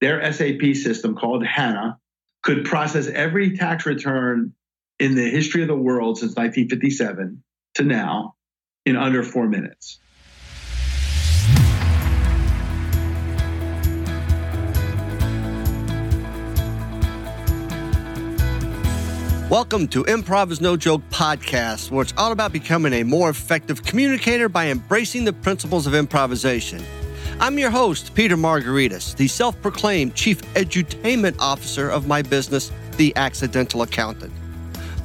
their SAP system called HANA could process every tax return in the history of the world since 1957 to now in under four minutes. Welcome to Improv is No Joke podcast, where it's all about becoming a more effective communicator by embracing the principles of improvisation. I'm your host, Peter Margaritis, the self proclaimed chief edutainment officer of my business, The Accidental Accountant.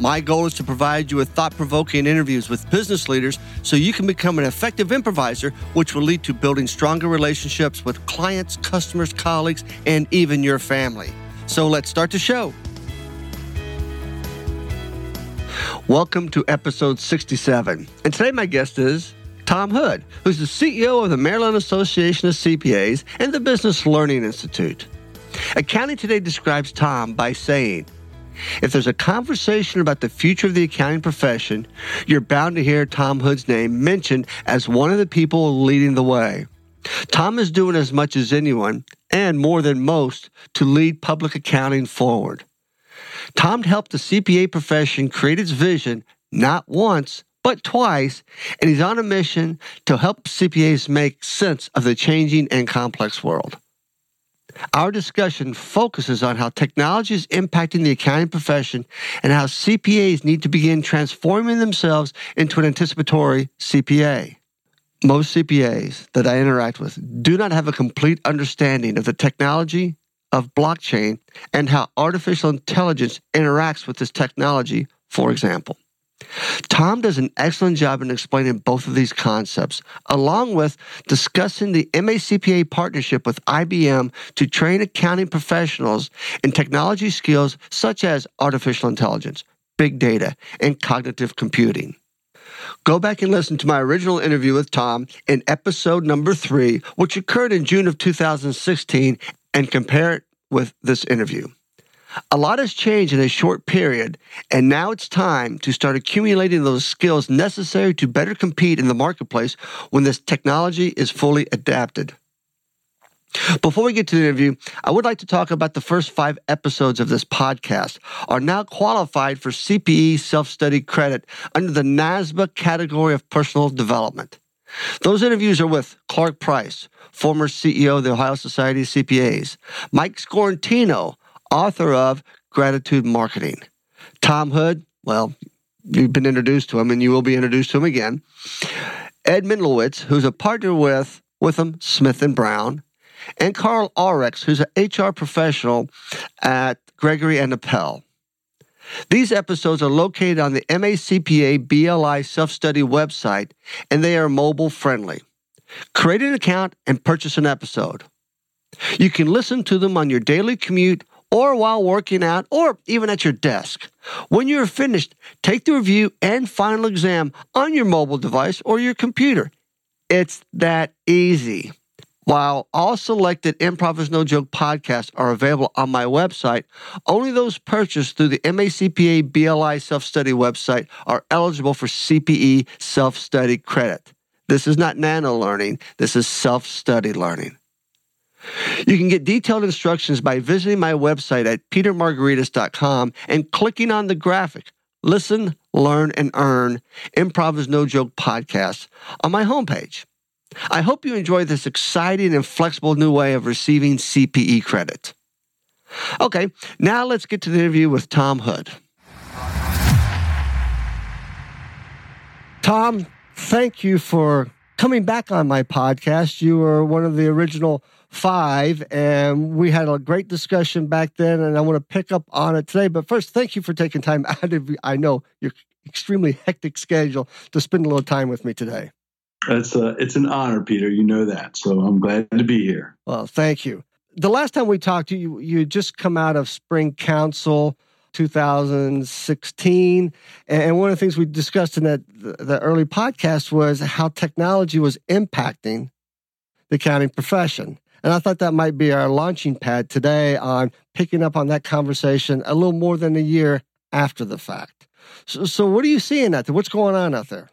My goal is to provide you with thought provoking interviews with business leaders so you can become an effective improviser, which will lead to building stronger relationships with clients, customers, colleagues, and even your family. So let's start the show. Welcome to episode 67. And today my guest is Tom Hood, who's the CEO of the Maryland Association of CPAs and the Business Learning Institute. Accounting Today describes Tom by saying, if there's a conversation about the future of the accounting profession, you're bound to hear Tom Hood's name mentioned as one of the people leading the way. Tom is doing as much as anyone, and more than most, to lead public accounting forward. Tom helped the CPA profession create its vision not once, but twice, and he's on a mission to help CPAs make sense of the changing and complex world. Our discussion focuses on how technology is impacting the accounting profession and how CPAs need to begin transforming themselves into an anticipatory CPA. Most CPAs that I interact with do not have a complete understanding of the technology, of blockchain and how artificial intelligence interacts with this technology, for example. Tom does an excellent job in explaining both of these concepts, along with discussing the MACPA partnership with IBM to train accounting professionals in technology skills such as artificial intelligence, big data, and cognitive computing. Go back and listen to my original interview with Tom in episode number three, which occurred in June of 2016, and compare it with this interview. A lot has changed in a short period, and now it's time to start accumulating those skills necessary to better compete in the marketplace when this technology is fully adapted. Before we get to the interview, I would like to talk about the first five episodes of this podcast are now qualified for CPE self-study credit under the NASBA category of personal development. Those interviews are with Clark Price, former CEO of the Ohio Society of CPAs, Mike Sciortino, author of Gratitude Marketing, Tom Hood, well, you've been introduced to him and you will be introduced to him again, Ed Mendlowitz, who's a partner with Withum Smith and Brown, and Karl Ahlrichs, who's an HR professional at Gregory and Appel. These episodes are located on the MACPA BLI self study website and they are mobile friendly. Create an account and purchase an episode. You can listen to them on your daily commute or while working out or even at your desk. When you're finished, take the review and final exam on your mobile device or your computer. It's that easy. While all selected Improv is No Joke podcasts are available on my website, only those purchased through the MACPA BLI self study website are eligible for CPE self study credit. This is not nano learning, this is self study learning. You can get detailed instructions by visiting my website at petermargaritis.com and clicking on the graphic Listen, Learn, and Earn Improv is No Joke podcast on my homepage. I hope you enjoy this exciting and flexible new way of receiving CPE credit. Okay, now let's get to the interview with Tom Hood. Tom, thank you for coming back on my podcast. You were one of the original five, and we had a great discussion back then, and I want to pick up on it today. But first, thank you for taking time out of I know your extremely hectic schedule to spend a little time with me today. It's a, it's an honor, Peter. You know that. So I'm glad to be here. Well, thank you. The last time we talked to you, you just come out of Spring Council 2016. And one of the things we discussed in that the early podcast was how technology was impacting the accounting profession. And I thought that might be our launching pad today on picking up on that conversation a little more than a year after the fact. So, so what are you seeing out there? What's going on out there?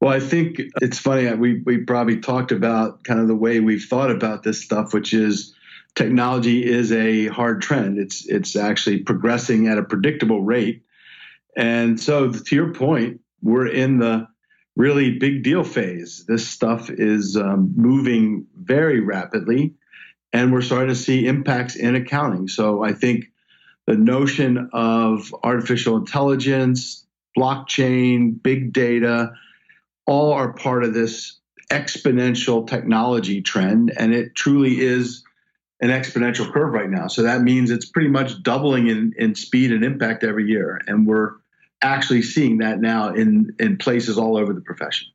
Well, I think it's funny. Uh, we we probably talked about kind of the way we've thought about this stuff, which is technology is a hard trend. It's it's actually progressing at a predictable rate. And so to your point, we're in the really big deal phase. This stuff is um, moving very rapidly, and we're starting to see impacts in accounting. So I think the notion of artificial intelligence, blockchain, big data, all are part of this exponential technology trend, and it truly is an exponential curve right now. So that means it's pretty much doubling in, in speed and impact every year. And we're actually seeing that now in, in places all over the profession.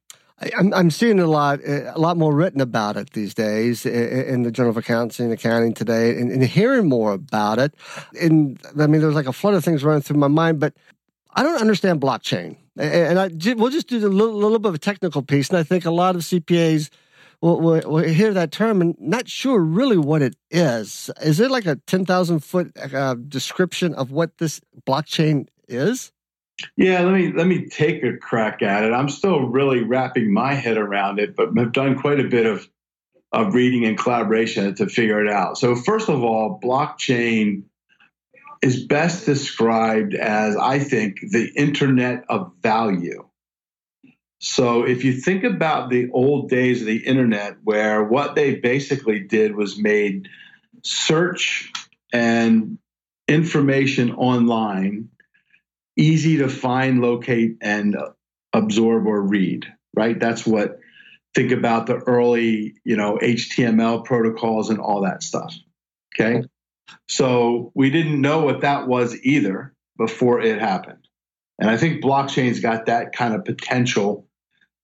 I'm, I'm seeing a lot, a lot more written about it these days in the Journal of Accounting, and Accounting today, and, and hearing more about it. And I mean, there's like a flood of things running through my mind, but I don't understand blockchain. And I, we'll just do a little, little bit of a technical piece. And I think a lot of CPAs will, will, will, hear that term and not sure really what it is. Is it like a 10,000 foot uh, description of what this blockchain is? Yeah, let me let me take a crack at it. I'm still really wrapping my head around it, but I've done quite a bit of of reading and collaboration to figure it out. So first of all, blockchain is best described as I think the internet of value. So if you think about the old days of the internet, where what they basically did was made search and information online easy to find, locate, and absorb or read, right? That's what think about the early, you know, HTML protocols and all that stuff. Okay. So we didn't know what that was either before it happened. And I think blockchain's got that kind of potential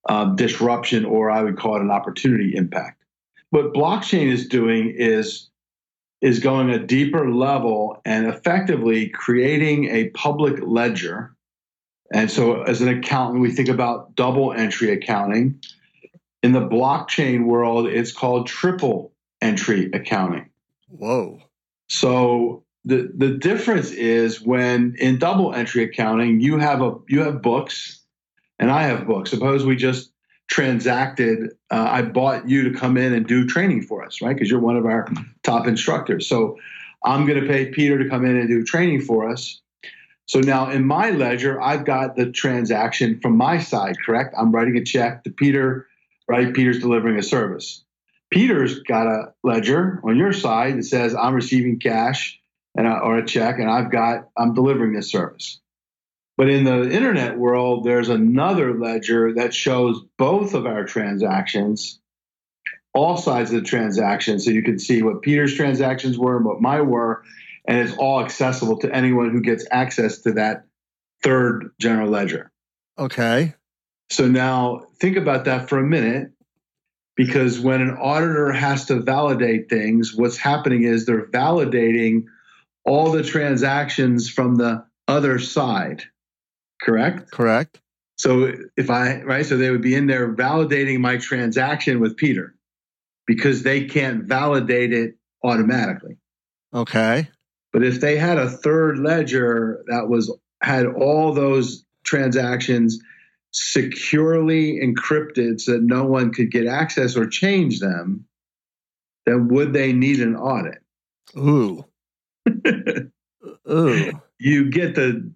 um, disruption, or I would call it an opportunity impact. What blockchain is doing is is going a deeper level and effectively creating a public ledger. And so, as an accountant, we think about double entry accounting. In the blockchain world, it's called triple entry accounting. Whoa. So the the difference is when in double entry accounting, you have a you have books and I have books. Suppose we just transacted, uh, I bought you to come in and do training for us, right? Because you're one of our top instructors. So I'm going to pay Peter to come in and do training for us. So now in my ledger, I've got the transaction from my side, correct? I'm writing a check to Peter, right? Peter's delivering a service. Peter's got a ledger on your side that says I'm receiving cash and I, or a check, and I've got I'm delivering this service. But in the internet world, there's another ledger that shows both of our transactions, all sides of the transaction. So you can see what Peter's transactions were and what mine were. And it's all accessible to anyone who gets access to that third general ledger. Okay. So now think about that for a minute because when an auditor has to validate things, what's happening is they're validating all the transactions from the other side correct? Correct. So if I, right, so they would be in there validating my transaction with Peter because they can't validate it automatically. Okay. But if they had a third ledger that was had all those transactions securely encrypted so that no one could get access or change them, then would they need an audit? Ooh. Ooh. You get the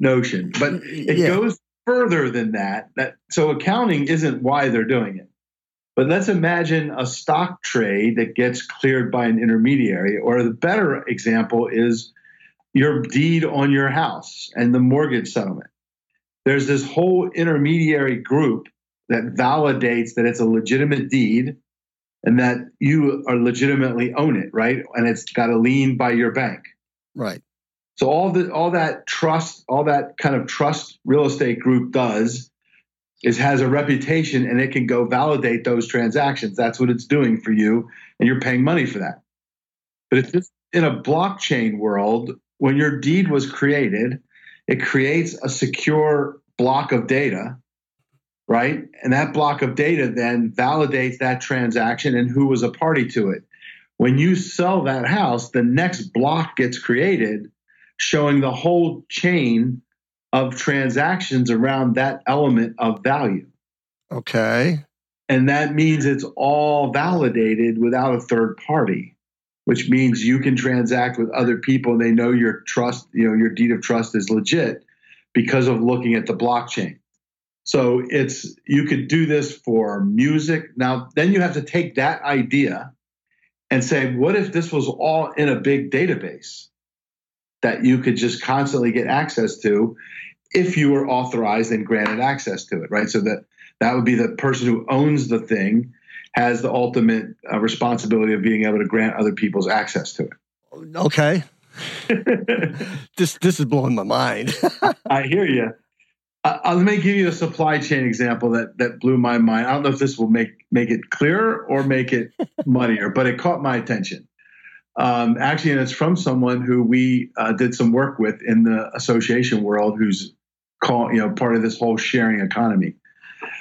notion, but it yeah. goes further than that. That so accounting isn't why they're doing it. But let's imagine a stock trade that gets cleared by an intermediary, or the better example is your deed on your house and the mortgage settlement. There's this whole intermediary group that validates that it's a legitimate deed and that you are legitimately own it, right? And it's got a lien by your bank. Right. So all the all that trust, all that kind of trust real estate group does is has a reputation and it can go validate those transactions. That's what it's doing for you, and you're paying money for that. But it's in a blockchain world, when your deed was created, it creates a secure block of data, right? And that block of data then validates that transaction and who was a party to it. When you sell that house, the next block gets created showing the whole chain of transactions around that element of value. Okay. And that means it's all validated without a third party. which means you can transact with other people and they know your trust, you know, your deed of trust is legit because of looking at the blockchain. So it's you could do this for music. Now, then you have to take that idea and say, what if this was all in a big database that you could just constantly get access to if you were authorized and granted access to it, right? So that that would be the person who owns the thing has the ultimate uh, responsibility of being able to grant other people's access to it. Okay. this this is blowing my mind. I hear you. Uh, let me give you a supply chain example that that blew my mind. I don't know if this will make make it clearer or make it muddier, but it caught my attention. Um, actually, and it's from someone who we uh, did some work with in the association world, who's call, you know part of this whole sharing economy.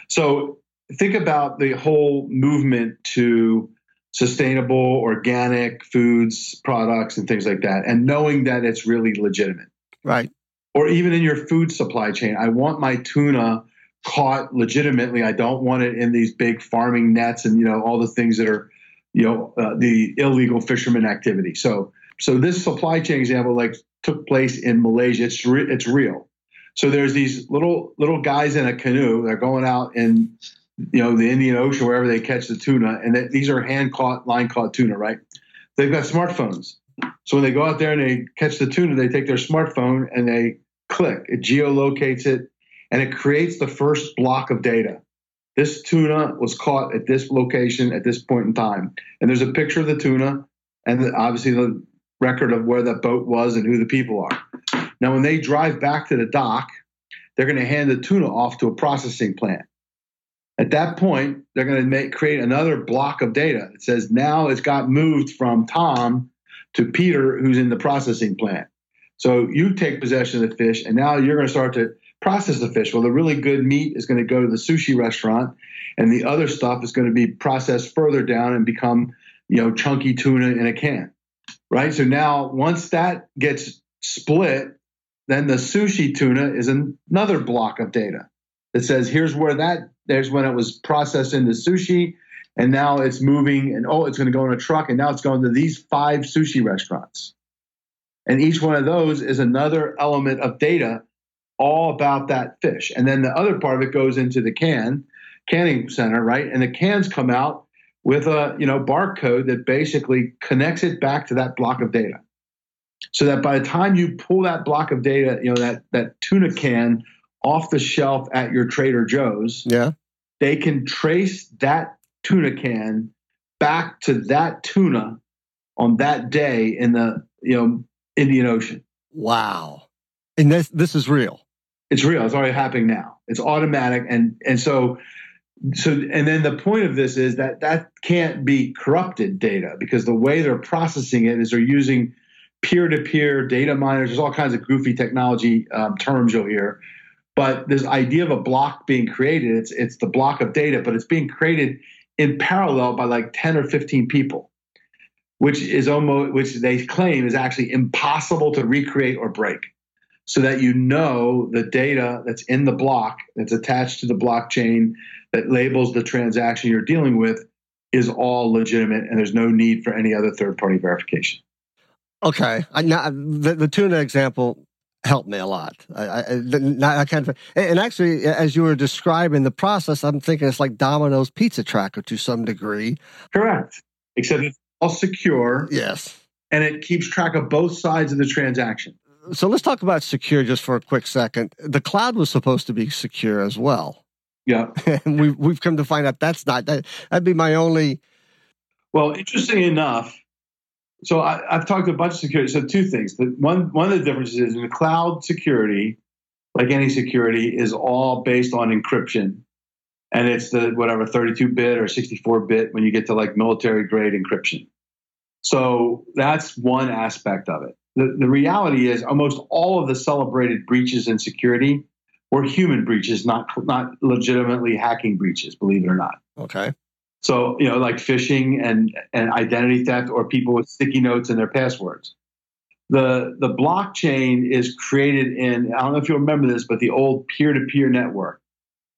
So think about the whole movement to sustainable organic foods products and things like that and knowing that it's really legitimate. Right. Or even in your food supply chain i want my tuna caught legitimately. I don't want it in these big farming nets and you know all the things that are you know uh, the illegal fisherman activity so so this supply chain example like took place in malaysia it's re- it's real so there's these little little guys in a canoe they're going out in you know, the Indian Ocean, wherever they catch the tuna, and they, these are hand caught, line caught tuna, right? They've got smartphones. So when they go out there and they catch the tuna, they take their smartphone and they click. It geolocates it and it creates the first block of data. This tuna was caught at this location at this point in time. And there's a picture of the tuna and the, obviously the record of where that boat was and who the people are. Now, when they drive back to the dock, they're going to hand the tuna off to a processing plant. At that point, they're going to make, create another block of data. that says now it's got moved from Tom to Peter, who's in the processing plant. So you take possession of the fish, and now you're going to start to process the fish. Well, the really good meat is going to go to the sushi restaurant, and the other stuff is going to be processed further down and become, you know, chunky tuna in a can, right? So now once that gets split, then the sushi tuna is another block of data that says here's where that there's when it was processed into sushi, and now it's moving, and oh, it's going to go in a truck, and now it's going to these five sushi restaurants. And each one of those is another element of data all about that fish. And then the other part of it goes into the can, canning center, right? And the cans come out with a you know barcode that basically connects it back to that block of data. So that by the time you pull that block of data, you know, that that tuna can off the shelf at your Trader Joe's, yeah, they can trace that tuna can back to that tuna on that day in the you know Indian Ocean. Wow. And this this is real. It's real. It's already happening now. It's automatic and and so so and then the point of this is that that can't be corrupted data because the way they're processing it is they're using peer-to-peer data miners. There's all kinds of goofy technology um, terms you'll hear but this idea of a block being created, it's it's the block of data, but it's being created in parallel by like 10 or 15 people, which is almost which they claim is actually impossible to recreate or break. So that you know the data that's in the block that's attached to the blockchain that labels the transaction you're dealing with is all legitimate and there's no need for any other third party verification. Okay. I, now, the, the tuna example helped me a lot. I, I, I kind of, and actually, as you were describing the process, I'm thinking it's like Domino's pizza tracker to some degree. Correct. Except it's all secure. Yes. And it keeps track of both sides of the transaction. So let's talk about secure just for a quick second. The cloud was supposed to be secure as well. Yeah. and we've, we've come to find out that's not, that, that'd be my only. Well, interesting enough, so I, have talked to a bunch of security. So two things. The one one of the differences is in the cloud security, like any security, is all based on encryption, and it's the whatever 32 bit or 64 bit when you get to like military grade encryption. So that's one aspect of it. The, the reality is almost all of the celebrated breaches in security were human breaches, not not legitimately hacking breaches. Believe it or not. Okay. So, you know, like phishing and, and identity theft or people with sticky notes in their passwords. The, the blockchain is created in, I don't know if you remember this, but the old peer to peer network.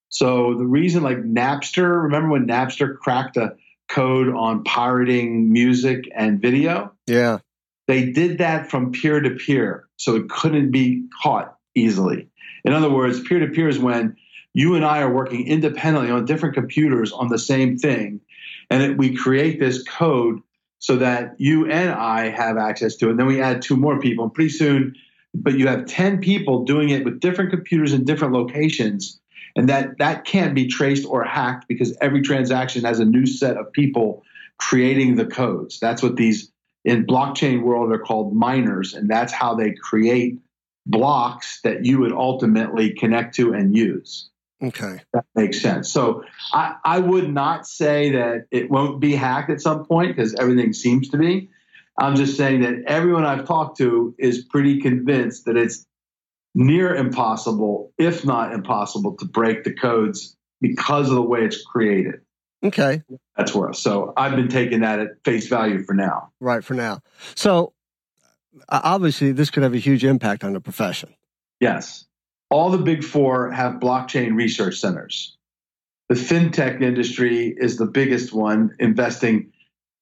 So the reason like Napster, remember when Napster cracked a code on pirating music and video. Yeah. They did that from peer to peer, so it couldn't be caught easily. In other words, peer to peer is when you and I are working independently on different computers on the same thing, and it, we create this code so that you and I have access to it. And then we add two more people, and pretty soon, but you have 10 people doing it with different computers in different locations. And that, that can't be traced or hacked because every transaction has a new set of people creating the codes. That's what these in blockchain world are called miners, and that's how they create blocks that you would ultimately connect to and use. Okay. That makes sense. So I, I would not say that it won't be hacked at some point because everything seems to be. I'm just saying that everyone I've talked to is pretty convinced that it's near impossible, if not impossible, to break the codes because of the way it's created. Okay. That's worth. So I've been taking that at face value for now. Right, for now. So obviously, this could have a huge impact on the profession. Yes. All the big four have blockchain research centers. The fintech industry is the biggest one, investing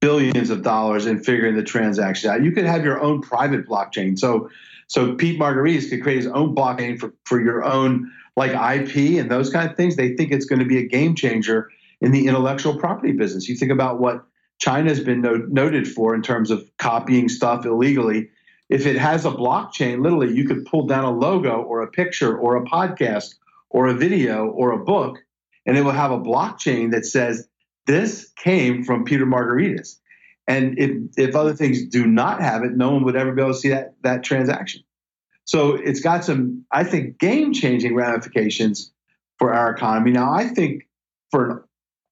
billions of dollars in figuring the transaction out. You could have your own private blockchain. So, so Pete Margaritis could create his own blockchain for, for your own like IP and those kind of things. They think it's going to be a game changer in the intellectual property business. You think about what China has been no- noted for in terms of copying stuff illegally. If it has a blockchain, literally, you could pull down a logo or a picture or a podcast or a video or a book, and it will have a blockchain that says this came from Peter Margaritis. And if, if other things do not have it, no one would ever be able to see that, that transaction. So it's got some, I think, game changing ramifications for our economy. Now, I think for an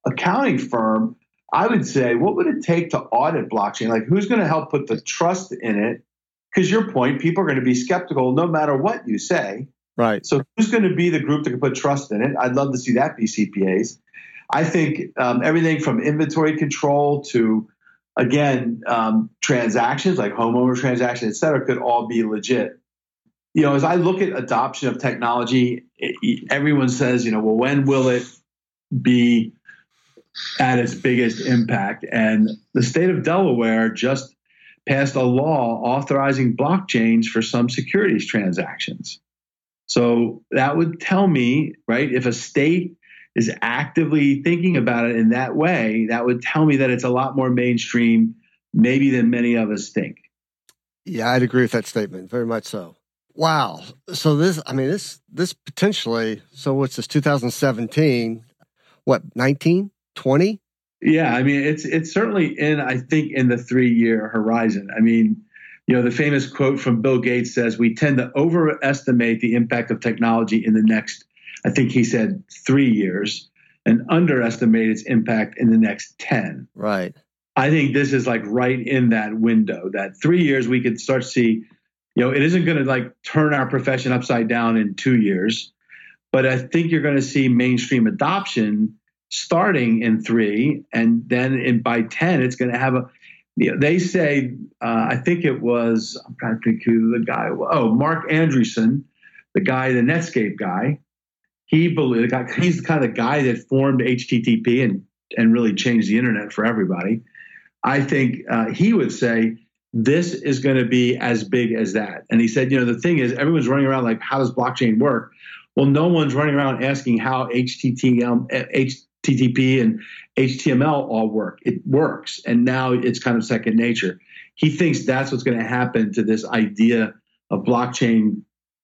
accounting firm, I would say, what would it take to audit blockchain? Like, who's going to help put the trust in it? Because your point, people are going to be skeptical no matter what you say. Right. So, who's going to be the group that can put trust in it? I'd love to see that be CPAs. I think um, everything from inventory control to, again, um, transactions like homeowner transactions, et cetera, could all be legit. You know, as I look at adoption of technology, it, everyone says, you know, well, when will it be at its biggest impact. And the state of Delaware just passed a law authorizing blockchains for some securities transactions. So that would tell me, right, if a state is actively thinking about it in that way, that would tell me that it's a lot more mainstream, maybe than many of us think. Yeah, I'd agree with that statement. Very much so. Wow. So this, I mean, this, this potentially, so what's this, 2017, what, 19? 20? Yeah, I mean it's it's certainly in I think in the 3-year horizon. I mean, you know, the famous quote from Bill Gates says we tend to overestimate the impact of technology in the next I think he said 3 years and underestimate its impact in the next 10. Right. I think this is like right in that window that 3 years we could start to see you know, it isn't going to like turn our profession upside down in 2 years, but I think you're going to see mainstream adoption starting in three, and then in by ten, it's going to have a. You know, they say, uh, I think it was I'm trying to think who the guy. Oh, Marc Andreessen, the guy, the Netscape guy. He believed he's the kind of guy that formed HTTP and and really changed the internet for everybody. I think uh, he would say this is going to be as big as that. And he said, you know, the thing is, everyone's running around like, how does blockchain work? Well, no one's running around asking how HTTP, HTTP and HTML all work. It works. And now it's kind of second nature. He thinks that's what's going to happen to this idea of blockchain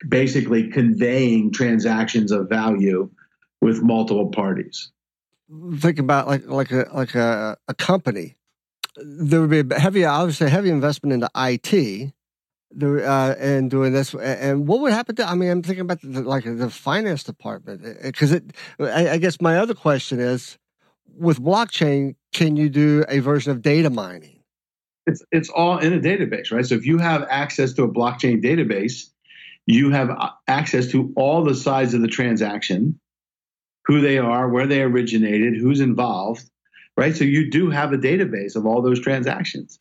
basically conveying transactions of value with multiple parties. Think about like like a like a, a company. There would be a heavy, obviously, heavy investment into IT, uh, and doing this. And what would happen to? I mean, I'm thinking about the, like the finance department because it. I, I guess my other question is, with blockchain, can you do a version of data mining? It's it's all in a database, right? So if you have access to a blockchain database, you have uh, access to all the sides of the transaction, who they are, where they originated, who's involved, right? So you do have a database of all those transactions.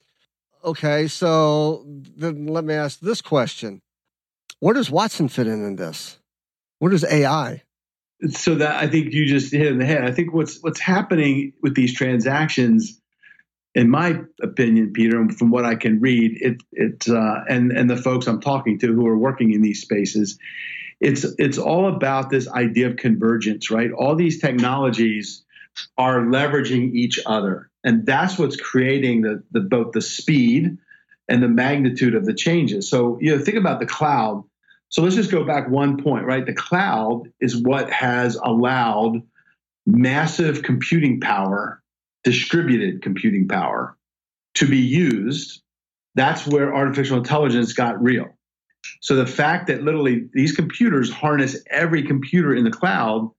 Okay, so then let me ask this question: Where does Watson fit in in this? Where does AI? So that I think you just hit in the head. I think what's what's happening with these transactions in my opinion, Peter, from what I can read, it it uh, and and the folks I'm talking to who are working in these spaces, it's it's all about this idea of convergence, right? All these technologies are leveraging each other, and that's what's creating the the both the speed and the magnitude of the changes. So you know, think about the cloud. So let's just go back one point, right? The cloud is what has allowed massive computing power distributed computing power to be used, that's where artificial intelligence got real. So the fact that literally these computers harness every computer in the cloud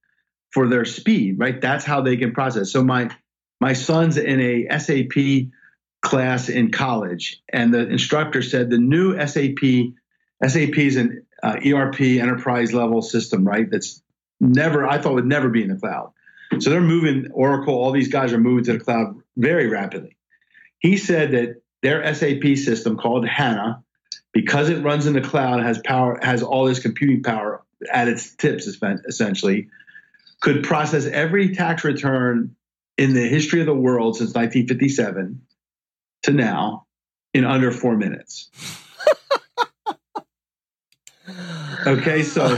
for their speed, right? That's how they can process. So my my son's in a SAP class in college, and the instructor said the new SAP SAP is an uh, ERP enterprise level system, right? That's never I thought would never be in the cloud. So they're moving Oracle, all these guys are moving to the cloud very rapidly. He said that their SAP system called HANA, because it runs in the cloud, has power, has all this computing power at its tips, essentially, could process every tax return in the history of the world since 1957 to now in under four minutes. okay, so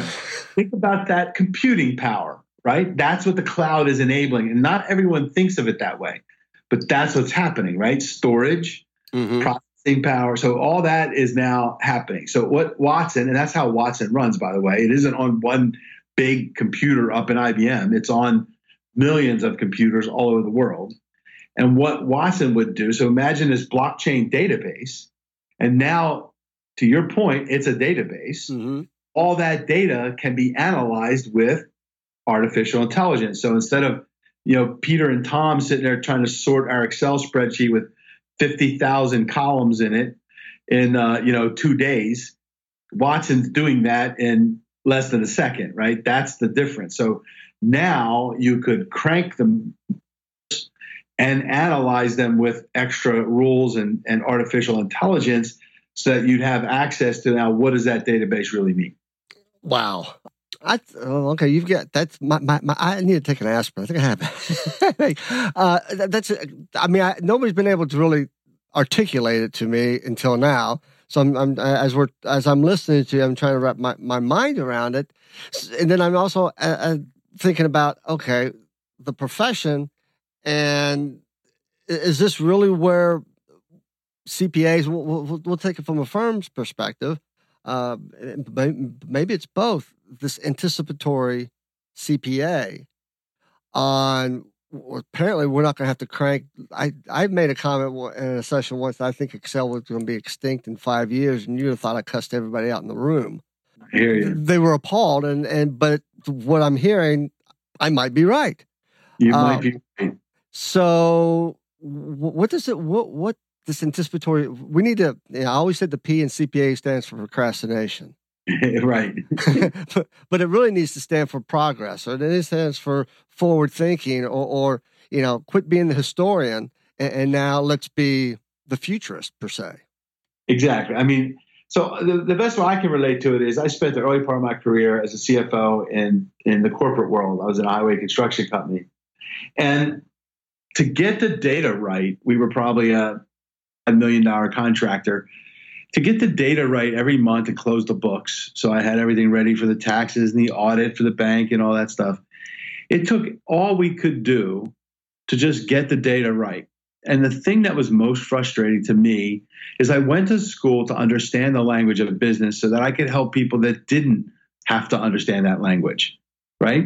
think about that computing power right? That's what the cloud is enabling. And not everyone thinks of it that way, but that's what's happening, right? Storage, mm-hmm. processing power. So all that is now happening. So what Watson, and that's how Watson runs, by the way, it isn't on one big computer up in IBM, it's on millions of computers all over the world. And what Watson would do, so imagine this blockchain database, and now to your point, it's a database. Mm-hmm. All that data can be analyzed with artificial intelligence. So instead of you know Peter and Tom sitting there trying to sort our Excel spreadsheet with fifty thousand columns in it in uh, you know two days, Watson's doing that in less than a second. Right? That's the difference. So now you could crank them and analyze them with extra rules and, and artificial intelligence so that you'd have access to now what does that database really mean wow I, oh, okay, you've got that's my, my, my, I need to take an aspirin. I think I have. uh, that's. I mean, I, nobody's been able to really articulate it to me until now. So I'm, I'm, as we're as I'm listening to you, I'm trying to wrap my, my mind around it, and then I'm also uh, uh, thinking about okay, the profession, and is this really where CPAs? We'll, we'll, we'll take it from a firm's perspective. Uh, maybe it's both this anticipatory CPA on apparently we're not going to have to crank. I I made a comment in a session once. I think Excel was going to be extinct in five years, and you would have thought I cussed everybody out in the room. I hear you. They were appalled, and and but what I'm hearing, I might be right. You um, might be right. So what does it what what this anticipatory? We need to. You know, I always said the P in CPA stands for procrastination. right. but, but it really needs to stand for progress, or it stands for forward thinking, or, or you know, quit being the historian and, and, now let's be the futurist per se. Exactly. I mean, so the, the best way I can relate to it is I spent the early part of my career as a CFO in in the corporate world. I was in a highway construction company, and to get the data right, we were probably a a million dollar contractor to get the data right every month and close the books. So I had everything ready for the taxes and the audit for the bank and all that stuff. It took all we could do to just get the data right. And the thing that was most frustrating to me is I went to school to understand the language of business so that I could help people that didn't have to understand that language, right?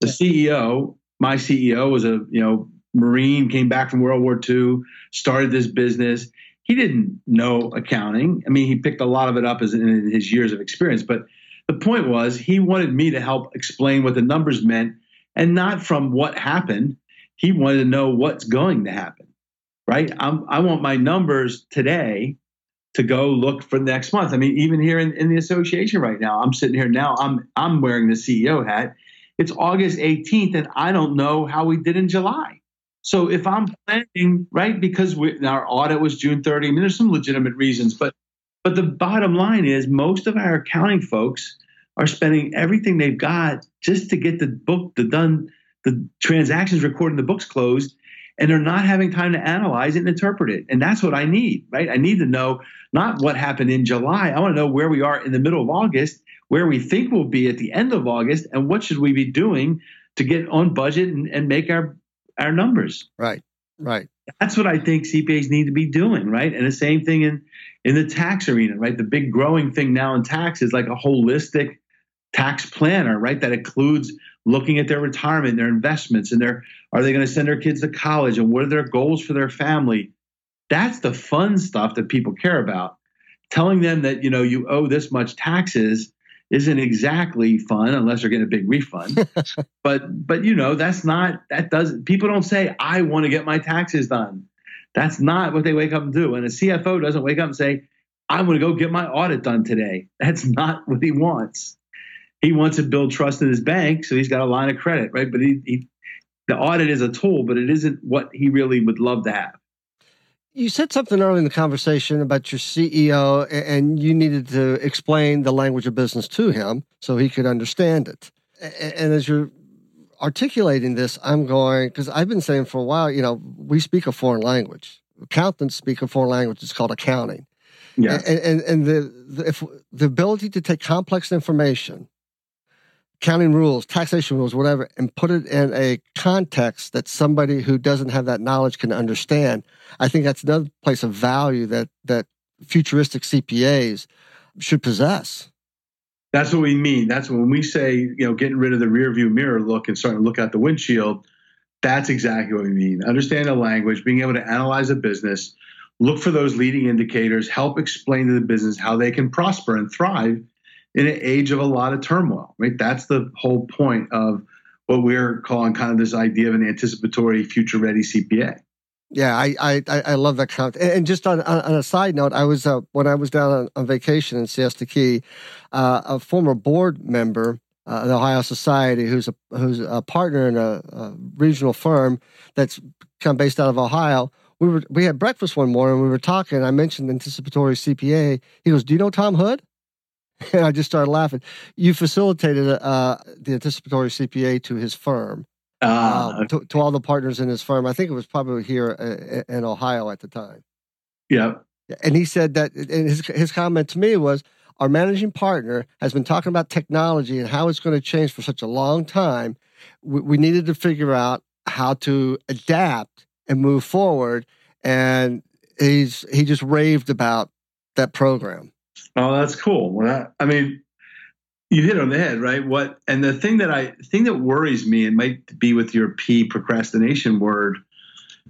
The CEO, my CEO was a, you know, Marine, came back from World War II, started this business he didn't know accounting. I mean, he picked a lot of it up as in his years of experience, but the point was he wanted me to help explain what the numbers meant and not from what happened. He wanted to know what's going to happen, right? I'm, i want my numbers today to go look for next month. I mean, even here in, in the association right now, I'm sitting here now, I'm, I'm wearing the CEO hat. It's August 18th, and I don't know how we did in July. So if I'm planning, right, because we, our audit was June 30, I mean, there's some legitimate reasons, but but the bottom line is most of our accounting folks are spending everything they've got just to get the book, the done, the transactions recorded, the books closed, and they're not having time to analyze it and interpret it. And that's what I need, right? I need to know not what happened in July. I want to know where we are in the middle of August, where we think we'll be at the end of August, and what should we be doing to get on budget and, and make our our numbers. Right. Right. That's what I think CPAs need to be doing, right? And the same thing in in the tax arena, right? The big growing thing now in tax is like a holistic tax planner, right? That includes looking at their retirement, their investments, and their are they going to send their kids to college and what are their goals for their family? That's the fun stuff that people care about. Telling them that, you know, you owe this much taxes isn't exactly fun unless they're getting a big refund. but but you know, that's not that doesn't people don't say, I want to get my taxes done. That's not what they wake up and do. And a CFO doesn't wake up and say, I'm going to go get my audit done today. That's not what he wants. He wants to build trust in his bank, so he's got a line of credit, right? But he, he the audit is a tool, but it isn't what he really would love to have. You said something earlier in the conversation about your CEO, and you needed to explain the language of business to him so he could understand it. And as you're articulating this, I'm going, because I've been saying for a while, you know, we speak a foreign language. Accountants speak a foreign language. It's called accounting. Yeah. And, and, and the, the, if, the ability to take complex information accounting rules, taxation rules, whatever, and put it in a context that somebody who doesn't have that knowledge can understand. I think that's another place of value that that futuristic CPAs should possess. That's what we mean. That's when we say, you know, getting rid of the rear view mirror look and starting to look out the windshield. That's exactly what we mean. Understand the language, being able to analyze a business, look for those leading indicators, help explain to the business how they can prosper and thrive in an age of a lot of turmoil, right? That's the whole point of what we're calling kind of this idea of an anticipatory future ready CPA. Yeah, I I, I love that concept. And just on, on a side note, I was uh, when I was down on, on vacation in Siesta Key, uh, a former board member uh, the Ohio Society, who's a who's a partner in a, a, regional firm that's kind of based out of Ohio. We were we had breakfast one morning. We were talking. I mentioned anticipatory CPA. He goes, "Do you know Tom Hood?" And I just started laughing. You facilitated uh, the anticipatory CPA to his firm, uh, to, to, all the partners in his firm. I think it was probably here uh, in Ohio at the time. Yeah. And he said that, and his, his comment to me was, our managing partner has been talking about technology and how it's going to change for such a long time. We, we needed to figure out how to adapt and move forward. And he's he just raved about that program. Oh, that's cool. Well, that, I mean, you hit on the head, right? What and the thing that I thing that worries me, and might be with your P procrastination word,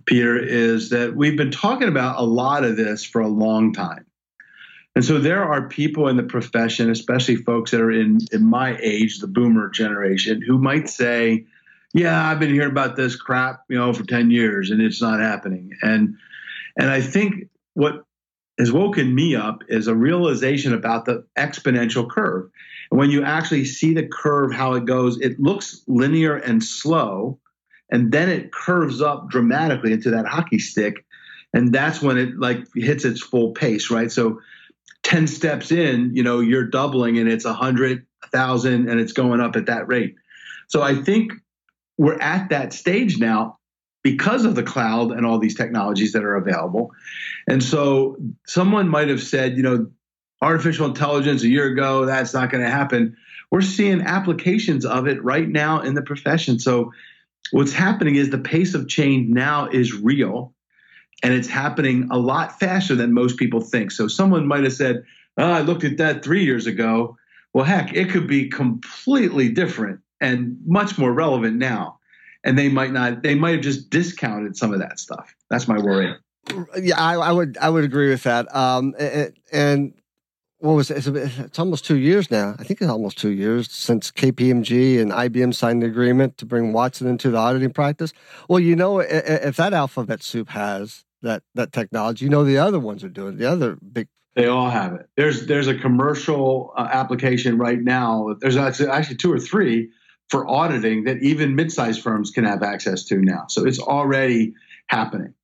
Peter, is that we've been talking about a lot of this for a long time. And so there are people in the profession, especially folks that are in, in my age, the boomer generation, who might say, Yeah, I've been hearing about this crap, you know, for 10 years and it's not happening. And and I think what has woken me up is a realization about the exponential curve. And when you actually see the curve, how it goes, it looks linear and slow, and then it curves up dramatically into that hockey stick. And that's when it like hits its full pace, right? So 10 steps in, you know, you're doubling and it's a hundred thousand and it's going up at that rate. So I think we're at that stage now because of the cloud and all these technologies that are available. And so someone might have said, you know, artificial intelligence a year ago, that's not going to happen. We're seeing applications of it right now in the profession. So what's happening is the pace of change now is real and it's happening a lot faster than most people think. So someone might have said, oh, I looked at that three years ago. Well, heck, it could be completely different and much more relevant now and they might not they might have just discounted some of that stuff that's my worry yeah i, I would i would agree with that um and, and what was it? It's almost two years now. I think it's almost two years since KPMG and IBM signed the agreement to bring Watson into the auditing practice. Well, you know, if that alphabet soup has that that technology, you know, the other ones are doing the other big. They all have it. There's there's a commercial uh, application right now. There's actually, actually two or three for auditing that even mid-sized firms can have access to now. So it's already happening.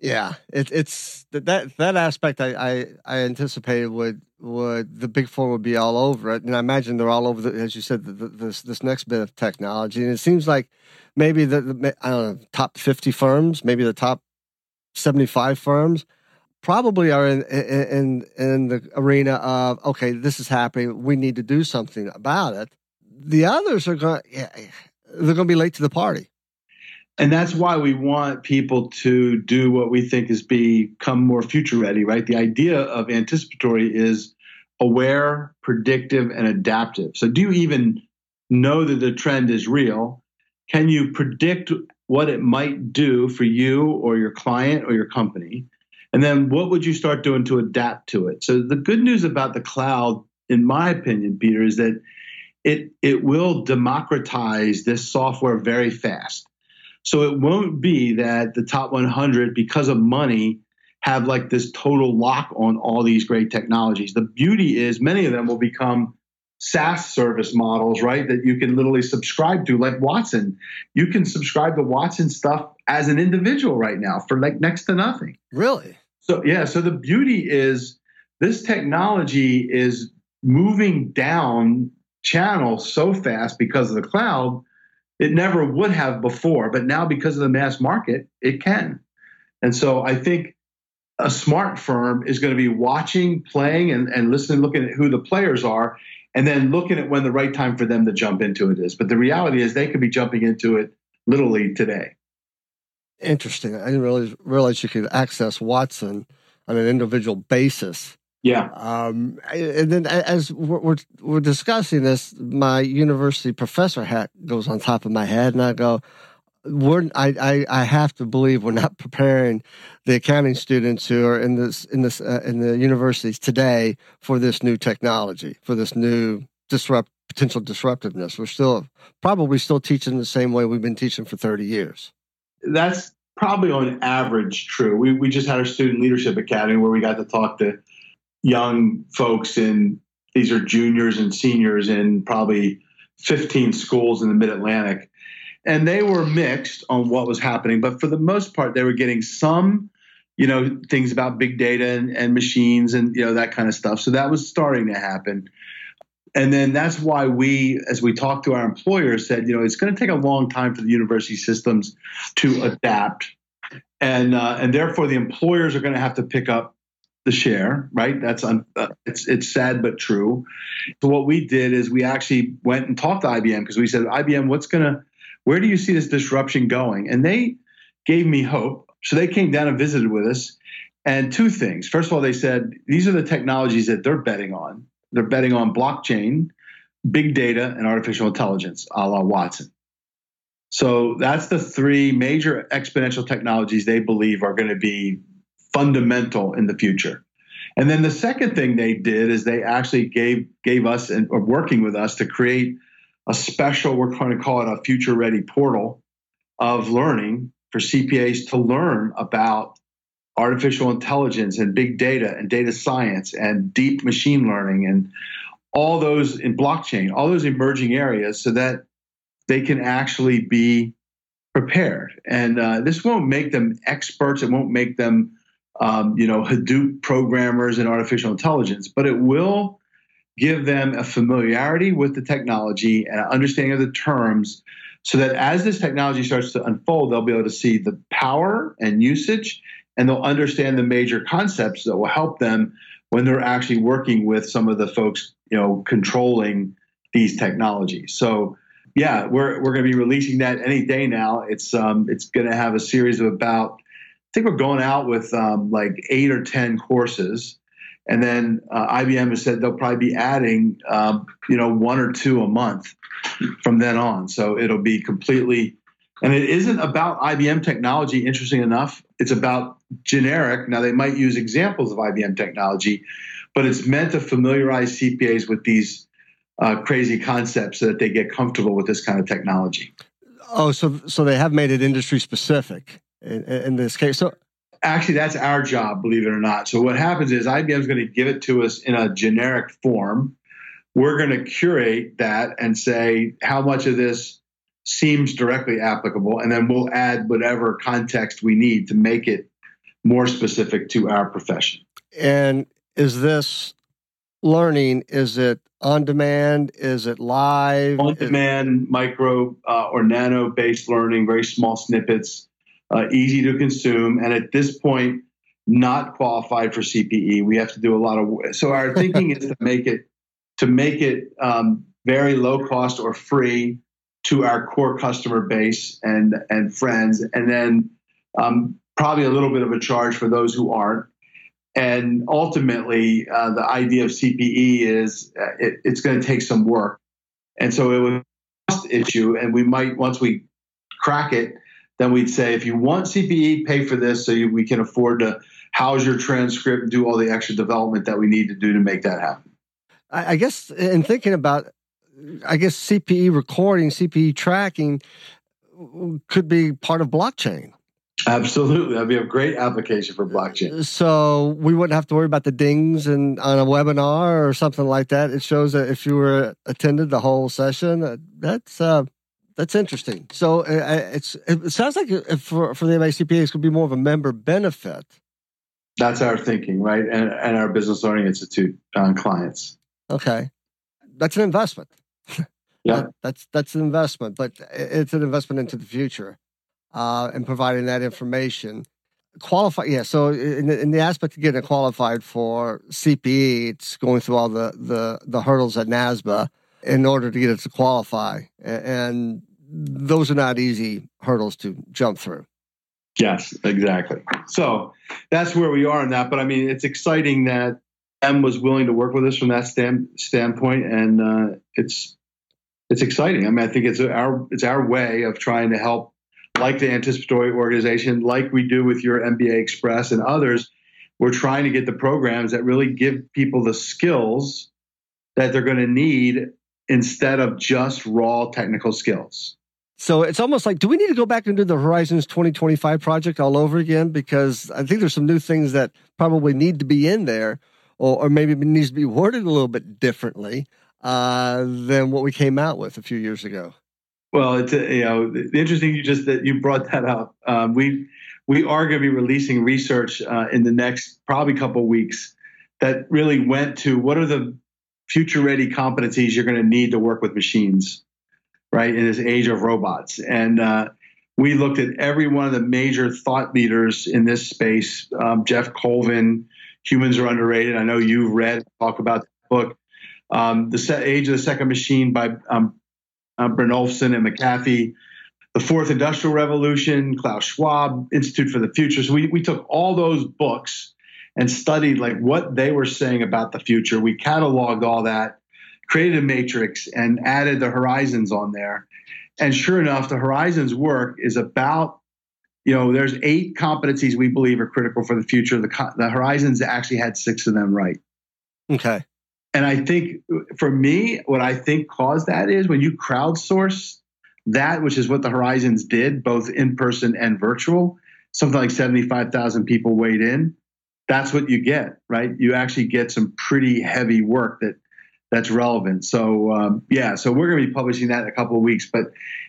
Yeah, it, it's that that aspect I, I, I anticipated would would the big four would be all over it, and I imagine they're all over the, as you said the, the, this this next bit of technology, and it seems like maybe the, the I don't know top fifty firms, maybe the top seventy five firms, probably are in, in in the arena of okay, this is happening, we need to do something about it. The others are going, yeah, they're going to be late to the party. And that's why we want people to do what we think is become more future ready right? The idea of anticipatory is aware predictive and adaptive. So do you even know that the trend is real? Can you predict what it might do for you or your client or your company? And then what would you start doing to adapt to it? So the good news about the cloud in my opinion peter is that it it will democratize this software very fast so it won't be that the top 100, because of money, have like this total lock on all these great technologies. The beauty is many of them will become SaaS service models, right? That you can literally subscribe to, like Watson. You can subscribe to Watson stuff as an individual right now for like next to nothing. Really? So, yeah. So the beauty is this technology is moving down channel so fast because of the cloud it never would have before, but now because of the mass market, it can. And so I think a smart firm is going to be watching, playing, and, and listening, looking at who the players are, and then looking at when the right time for them to jump into it is. But the reality is they could be jumping into it literally today. Interesting. I didn't realize, realize you could access Watson on an individual basis. Yeah. Um, and then as we're, we're, discussing this, my university professor hat goes on top of my head, and I go, we're I, I, I have to believe we're not preparing the accounting students who are in this in this uh, in the universities today for this new technology for this new disrupt potential disruptiveness. We're still probably still teaching the same way we've been teaching for thirty years. That's probably on average true. We we just had our student leadership academy where we got to talk to young folks in these are juniors and seniors in probably 15 schools in the mid Atlantic. And they were mixed on what was happening, but for the most part, they were getting some, you know, things about big data and, and machines and, you know, that kind of stuff. So that was starting to happen. And then that's why we, as we talked to our employers, said, you know, it's going to take a long time for the university systems to adapt. And, uh, and therefore, the employers are going to have to pick up the share, right? That's un, uh, it's it's sad but true. So what we did is we actually went and talked to IBM because we said, IBM, what's gonna, where do you see this disruption going? And they gave me hope. So they came down and visited with us. And two things. First of all, they said these are the technologies that they're betting on. They're betting on blockchain, big data, and artificial intelligence, a la Watson. So that's the three major exponential technologies they believe are going to be fundamental in the future. And then the second thing they did is they actually gave gave us and or working with us to create a special, we're going to call it a future ready portal of learning for CPAs to learn about artificial intelligence and big data and data science and deep machine learning and all those in blockchain, all those emerging areas so that they can actually be prepared. And uh, this won't make them experts. It won't make them um, you know, Hadoop programmers and artificial intelligence, but it will give them a familiarity with the technology and an understanding of the terms so that as this technology starts to unfold, they'll be able to see the power and usage and they'll understand the major concepts that will help them when they're actually working with some of the folks, you know, controlling these technologies. So yeah, we're, we're going to be releasing that any day now. It's um, it's going to have a series of about think we're going out with um, like eight or 10 courses. And then uh, IBM has said they'll probably be adding, um, you know, one or two a month from then on. So it'll be completely, and it isn't about IBM technology, interesting enough. It's about generic. Now, they might use examples of IBM technology, but it's meant to familiarize CPAs with these uh, crazy concepts so that they get comfortable with this kind of technology. Oh, so so they have made it industry specific in, in this case. So actually that's our job believe it or not so what happens is ibm is going to give it to us in a generic form we're going to curate that and say how much of this seems directly applicable and then we'll add whatever context we need to make it more specific to our profession. And is this learning? Is it on demand? Is it live? On demand, micro uh, or nano based learning, very small snippets, uh, easy to consume. And at this point, not qualified for CPE. We have to do a lot of. So our thinking is to make it to make it um, very low cost or free to our core customer base and and friends, and then um, probably a little bit of a charge for those who aren't. And ultimately, uh, the idea of CPE is uh, it, it's going to take some work, and so it was issue. And we might once we crack it, then we'd say if you want CPE, pay for this so you, we can afford to house your transcript and do all the extra development that we need to do to make that happen. I, I guess in thinking about, I guess CPE recording, CPE tracking could be part of blockchain. Absolutely. That'd be a great application for blockchain. So we wouldn't have to worry about the dings and on a webinar or something like that. It shows that if you were attended the whole session, that's uh, that's interesting. So uh, it's it sounds like for for the MACPA, it's going to be more of a member benefit. That's our thinking, right? And, and our Business Learning Institute on clients. Okay, that's an investment. Yeah, that, that's that's an investment, but it's an investment into the future uh, and providing that information. Qualify, yeah. So in the, in the aspect of getting qualified for CPE, it's going through all the the, the hurdles at NASBA in order to get it to qualify, and those are not easy hurdles to jump through. Yes, exactly. So that's where we are in that. But I mean, it's exciting that M was willing to work with us from that stand, standpoint, and uh, it's it's exciting. I mean, I think it's our it's our way of trying to help like the anticipatory organization, like we do with your MBA Express and others, we're trying to get the programs that really give people the skills that they're going to need instead of just raw technical skills. So it's almost like, do we need to go back and do the Horizons 2025 project all over again? Because I think there's some new things that probably need to be in there, or, or maybe needs to be worded a little bit differently uh, than what we came out with a few years ago. Well, it's uh, you know interesting. You just that you brought that up. Um, we we are going to be releasing research uh, in the next probably couple weeks that really went to what are the future ready competencies you're going to need to work with machines, right? In this age of robots, and uh, we looked at every one of the major thought leaders in this space. Um, Geoff Colvin, Humans Are Underrated. I know you've read talk about the book. Um, the Age of the Second Machine by um, uh, and McAfee, the Fourth Industrial Revolution, Klaus Schwab, Institute for the Future. So we, we took all those books and studied like what they were saying about the future. We cataloged all that, created a matrix, and added the horizons on there. And sure enough, the horizons work is about you know there's eight competencies we believe are critical for the future. The, the horizons actually had six of them right. Okay. And I think for me, what I think caused that is when you crowdsource that, which is what the Horizons did, both in person and virtual, something like 75,000 people weighed in. That's what you get, right? You actually get some pretty heavy work that that's relevant. So um, yeah, so we're going to be publishing that in a couple of weeks, but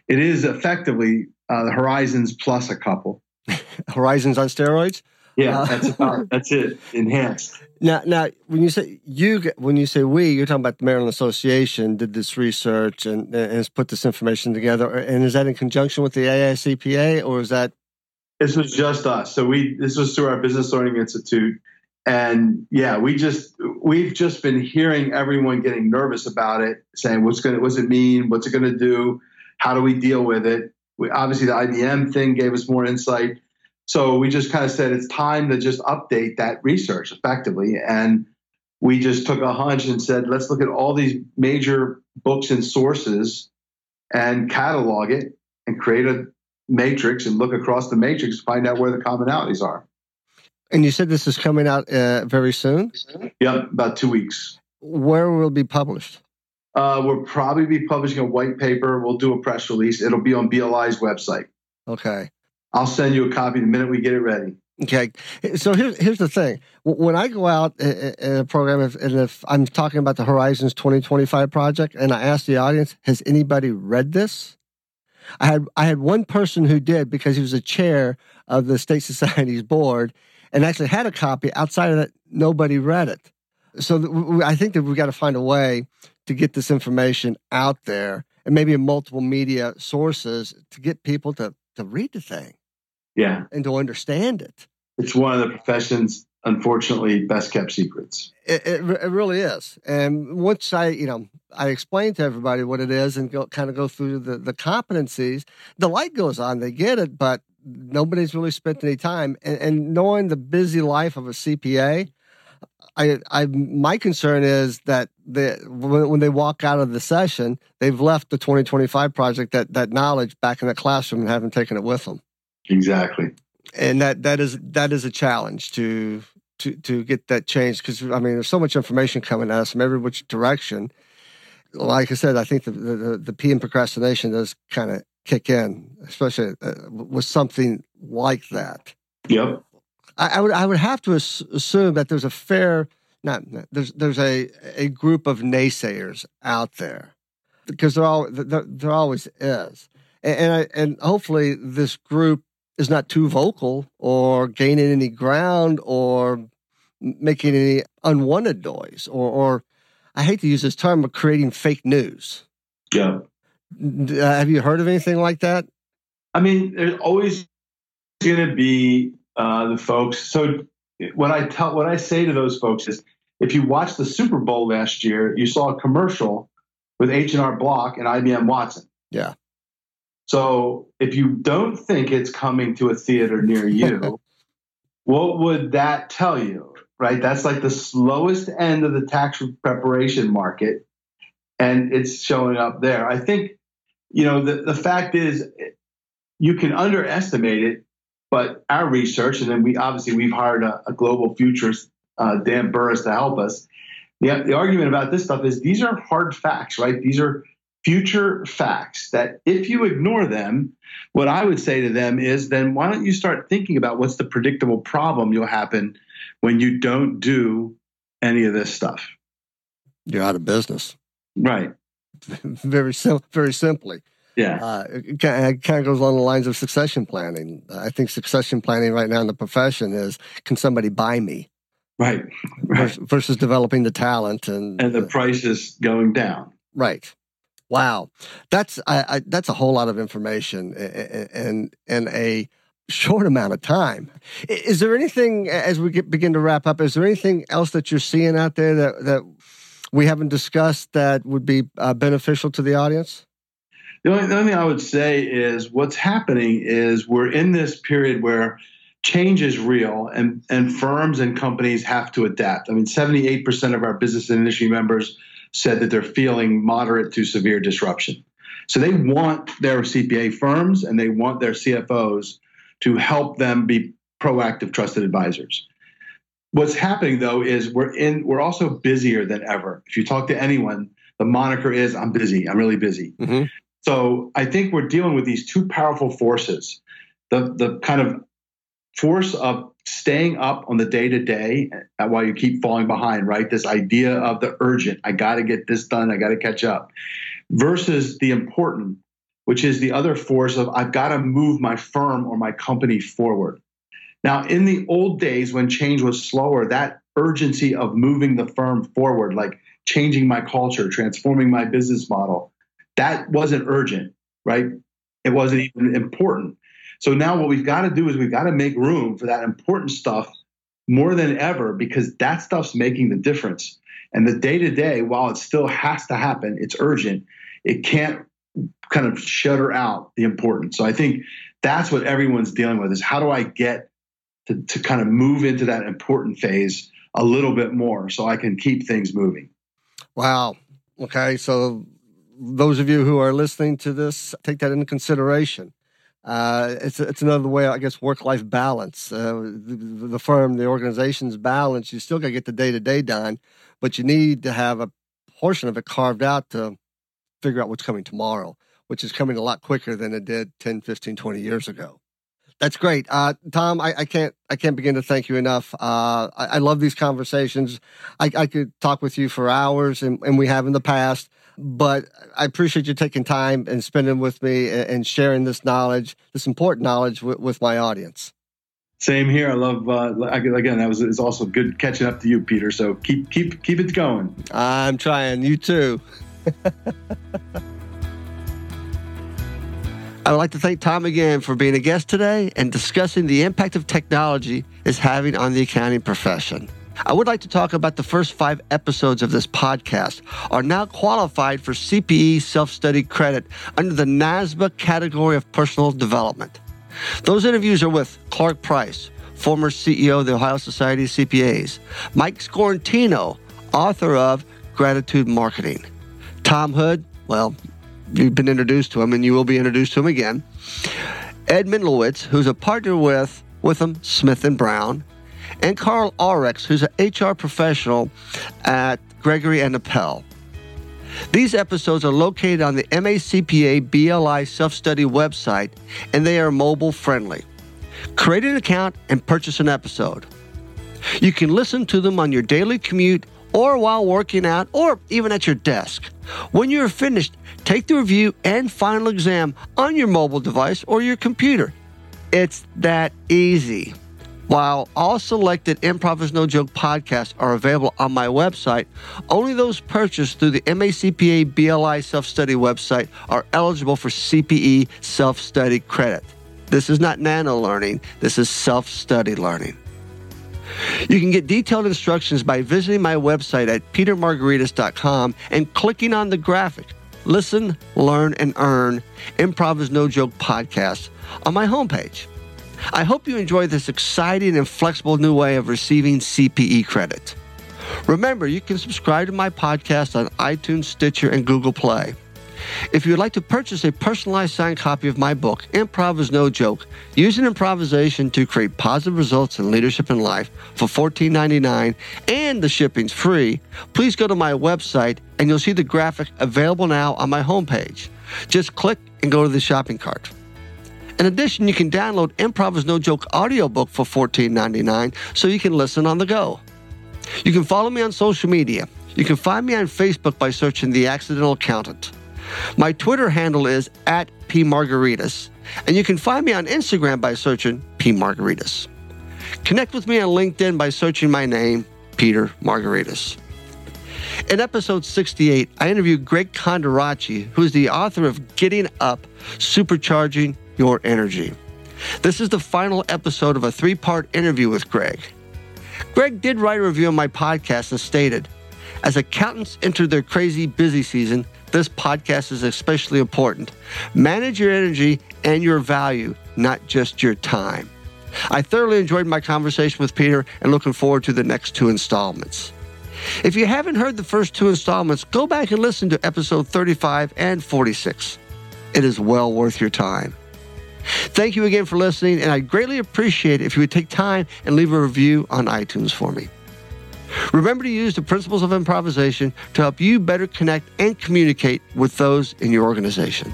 it is effectively uh, the Horizons plus a couple. Horizons on steroids. Yeah, uh, that's about that's it. Enhanced. Now, now, when you say you, when you say we, you're talking about the Maryland Association did this research and, and has put this information together. And is that in conjunction with the AICPA, or is that? This was just us. So we this was through our Business Learning Institute, and yeah, we just we've just been hearing everyone getting nervous about it, saying what's going what's it mean, what's it going to do, how do we deal with it. We, obviously, the IBM thing gave us more insight so we just kind of said it's time to just update that research effectively. And we just took a hunch and said, let's look at all these major books and sources and catalog it and create a matrix and look across the matrix to find out where the commonalities are. And you said this is coming out uh, very soon? Yeah, about two weeks. Where will it be published? Uh, we'll probably be publishing a white paper. We'll do a press release. It'll be on BLI's website. Okay. I'll send you a copy the minute we get it ready. Okay. So here's, here's the thing. When I go out in a program, if, and if I'm talking about the Horizons 2025 project, and I ask the audience, has anybody read this? I had I had one person who did because he was a chair of the State Society's board, and actually had a copy. Outside of that, nobody read it. So I think that we've got to find a way to get this information out there and maybe in multiple media sources to get people to, to read the thing. Yeah. And to understand it. It's one of the profession's unfortunately best kept secrets. It, it, it, really is. And once I, you know, I explain to everybody what it is and go, kind of go through the, the competencies, the light goes on, they get it, but nobody's really spent any time. And, and knowing the busy life of a CPA, I, I, my concern is that they, when, when, they walk out of the session, they've left the 2025 project, that, that knowledge back in the classroom and haven't taken it with them. Exactly. And that, that is, that is a challenge to, to, to get that changed. Cause I mean, there's so much information coming at us from every which direction. Like I said, I think the, the, the P in procrastination does kind of kick in, especially uh, with something like that. Yep. I, I, would I would have to assume that there's a fair not there's there's a a group of naysayers out there because there all there, there always is, and and, I, and hopefully this group is not too vocal or gaining any ground or making any unwanted noise or or I hate to use this term, but creating fake news. Yeah. Uh, have you heard of anything like that? I mean, there's always going to be uh, the folks. So what I tell, what I say to those folks is, if you watched the Super Bowl last year, you saw a commercial with H and R Block and IBM Watson. Yeah. So if you don't think it's coming to a theater near you, what would that tell you? Right? That's like the slowest end of the tax preparation market, and it's showing up there. I think, you know, the, the fact is, you can underestimate it but our research, and then we obviously we've hired a, a global futurist, uh, Dan Burrus, to help us. The, the argument about this stuff is these are hard facts, right? These are future facts that if you ignore them, what I would say to them is then why don't you start thinking about what's the predictable problem you'll happen when you don't do any of this stuff? You're out of business. Right. very sim- very simply. Yeah. Uh, it, kind of goes along the lines of succession planning. I think succession planning right now in the profession is can somebody buy me? Right. right. Versus, developing the talent and and the price is going down. Right. Wow, that's I, I, that's a whole lot of information and in a short amount of time. Is there anything as we get, begin to wrap up? Is there anything else that you're seeing out there that that we haven't discussed that would be uh, beneficial to the audience? The only, the only thing I would say is what's happening is we're in this period where change is real and, and firms and companies have to adapt. I mean, 78% of our business and industry members said that they're feeling moderate to severe disruption. So they want their CPA firms and they want their CFOs to help them be proactive, trusted advisors. What's happening though is we're in we're also busier than ever. If you talk to anyone, the moniker is I'm busy. I'm really busy. Mm-hmm. So I think we're dealing with these two powerful forces. The the kind of force of staying up on the day to day while you keep falling behind, right? This idea of the urgent, I got to get this done, I got to catch up, versus the important, which is the other force of I've got to move my firm or my company forward. Now, in the old days when change was slower, that urgency of moving the firm forward, like changing my culture, transforming my business model, that wasn't urgent, right? It wasn't even important. So now what we've got to do is we've got to make room for that important stuff more than ever because that stuff's making the difference. And the day to day, while it still has to happen, it's urgent. It can't kind of shutter out the important. So I think that's what everyone's dealing with is how do I get to, to kind of move into that important phase a little bit more so I can keep things moving. Wow. Okay. So those of you who are listening to this, take that into consideration. Uh, it's it's another way, I guess, work life balance. Uh, the, the, firm, the organization's balance. You still got to get the day to day done, but you need to have a portion of it carved out to figure out what's coming tomorrow, which is coming a lot quicker than it did 10, 15, 20 years ago. That's great, uh, Tom. I, I, can't I can't begin to thank you enough. Uh, I, I, love these conversations. I, I, could talk with you for hours, and, and we have in the past but I appreciate you taking time and spending with me and sharing this knowledge, this important knowledge with, with my audience. Same here. I love uh, again. That was it's also good catching up to you, Peter. So keep keep keep it going. I'm trying. You too. I would like to thank Tom again for being a guest today and discussing the impact of technology is having on the accounting profession. I would like to talk about the first five episodes of this podcast are now qualified for CPE self-study credit under the NASBA category of personal development. Those interviews are with Clark Price, former CEO of the Ohio Society of CPAs, Mike Sciortino, author of Gratitude Marketing, Tom Hood, well, you've been introduced to him and you will be introduced to him again, Ed Mendlowitz, who's a partner with Withum Smith and Brown, and Karl Ahlrichs, who's an HR professional at Gregory and Appel. These episodes are located on the MACPA BLI self study website and they are mobile friendly. Create an account and purchase an episode. You can listen to them on your daily commute or while working out or even at your desk. When you're finished, take the review and final exam on your mobile device or your computer. It's that easy. While all selected Improv is No Joke podcasts are available on my website, only those purchased through the MACPA BLI self study website are eligible for CPE self study credit. This is not nano learning, this is self study learning. You can get detailed instructions by visiting my website at petermargaritis.com and clicking on the graphic Listen, Learn, and Earn Improv is No Joke podcast on my homepage. I hope you enjoy this exciting and flexible new way of receiving CPE credit. Remember, you can subscribe to my podcast on iTunes, Stitcher, and Google Play. If you would like to purchase a personalized signed copy of my book, Improv is No Joke, using improvisation to create positive results in leadership and life for $14.99 and the shipping's free, please go to my website and you'll see the graphic available now on my homepage. Just click and go to the shopping cart. In addition, you can download Improv is No Joke audiobook for $14.99 so you can listen on the go. You can follow me on social media. You can find me on Facebook by searching The Accidental Accountant. My Twitter handle is at pmargaritis, and you can find me on Instagram by searching pmargaritis. Connect with me on LinkedIn by searching my name, Peter Margaritis. In episode 68, I interviewed Greg Conderacci, who is the author of Getting Up, Supercharging Your Energy. This is the final episode of a three part interview with Greg. Greg did write a review on my podcast and stated, as accountants enter their crazy busy season, this podcast is especially important. Manage your energy and your value, not just your time. I thoroughly enjoyed my conversation with Peter and looking forward to the next two installments. If you haven't heard the first two installments, go back and listen to episode 35 and 46. It is well worth your time. Thank you again for listening, and I'd greatly appreciate it if you would take time and leave a review on iTunes for me. Remember to use the principles of improvisation to help you better connect and communicate with those in your organization.